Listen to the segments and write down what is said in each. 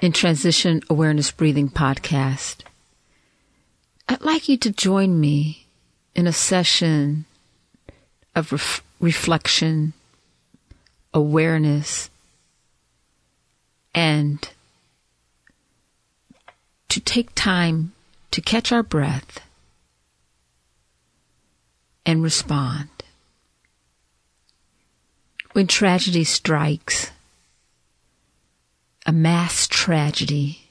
in Transition Awareness Breathing podcast, I'd like you to join me in a session of ref- reflection, awareness, and to take time to catch our breath and respond. When tragedy strikes, a mass tragedy,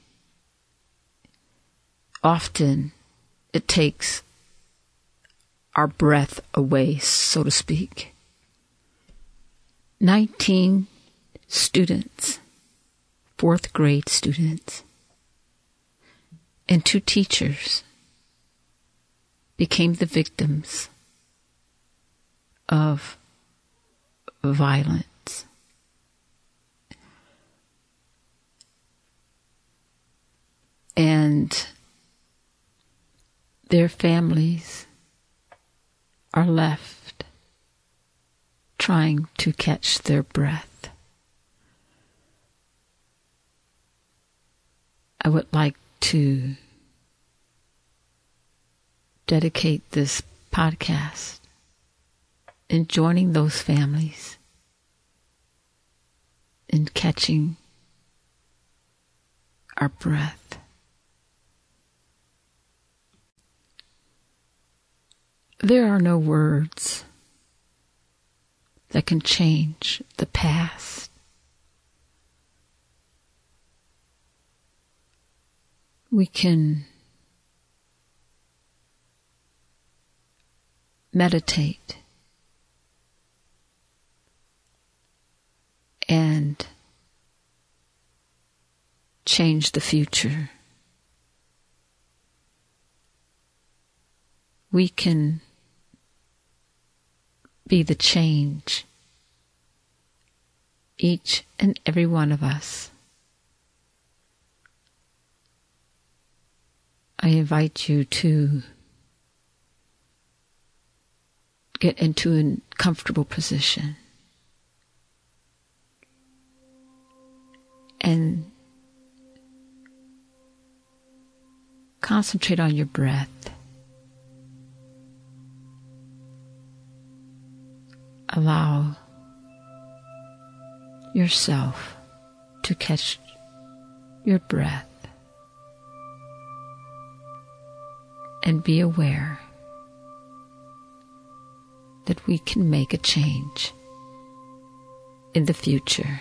often it takes our breath away, so to speak. 19 students, fourth grade students, and two teachers became the victims of violence. And their families are left trying to catch their breath. I would like to dedicate this podcast in joining those families in catching our breath. There are no words that can change the past. We can meditate and change the future. We can be the change, each and every one of us. I invite you to get into a comfortable position. and concentrate on your breath. Allow yourself to catch your breath and be aware that we can make a change in the future.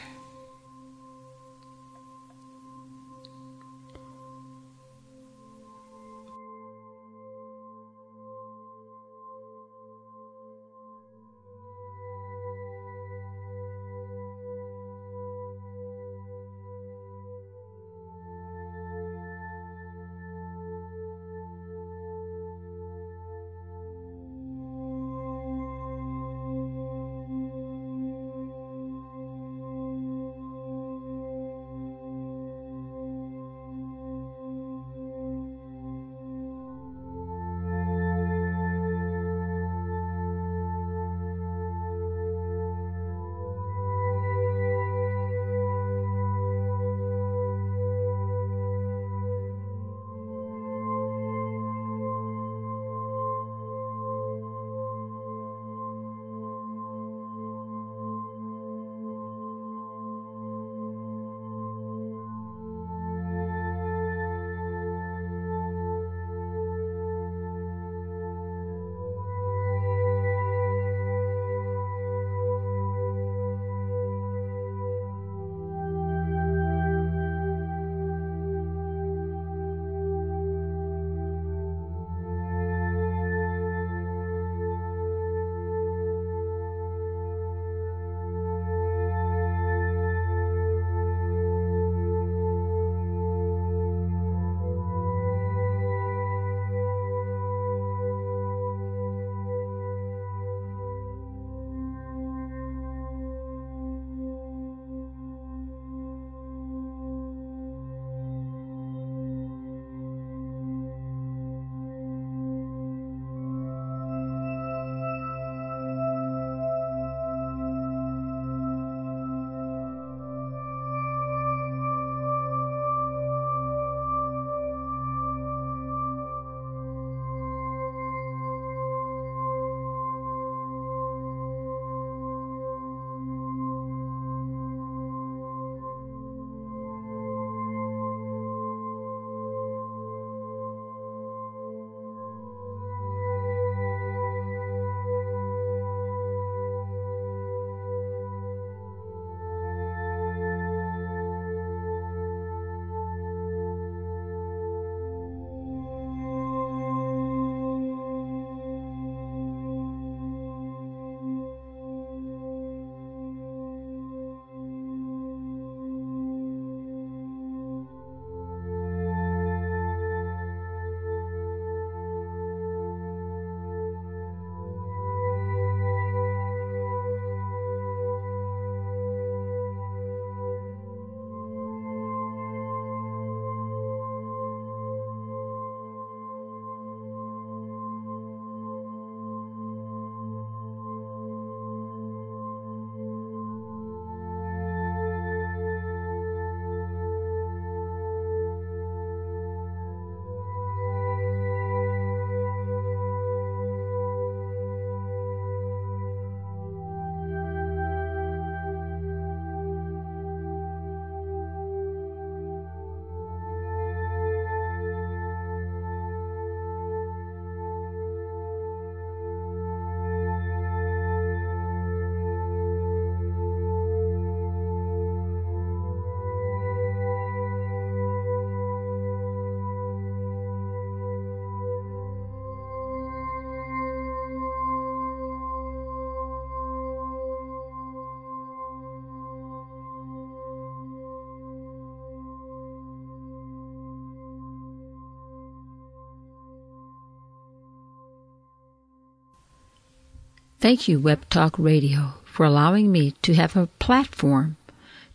Thank you, Web Talk Radio, for allowing me to have a platform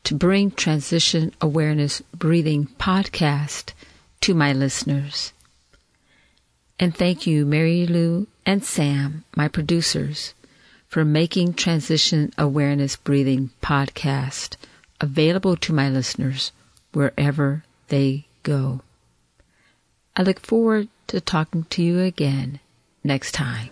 to bring Transition Awareness Breathing podcast to my listeners. And thank you, Mary Lou and Sam, my producers, for making Transition Awareness Breathing podcast available to my listeners wherever they go. I look forward to talking to you again next time.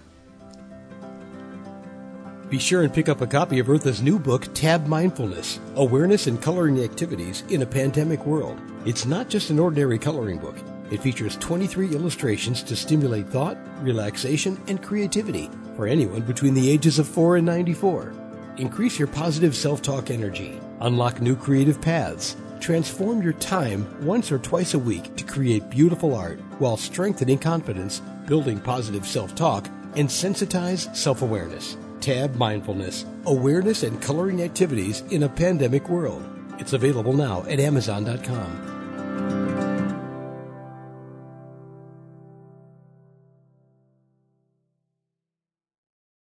Be sure and pick up a copy of Eartha's new book, Tab Mindfulness Awareness and Coloring Activities in a Pandemic World. It's not just an ordinary coloring book. It features 23 illustrations to stimulate thought, relaxation, and creativity for anyone between the ages of 4 and 94. Increase your positive self talk energy, unlock new creative paths, transform your time once or twice a week to create beautiful art while strengthening confidence, building positive self talk, and sensitize self awareness. Tab Mindfulness Awareness and Coloring Activities in a Pandemic World. It's available now at Amazon.com.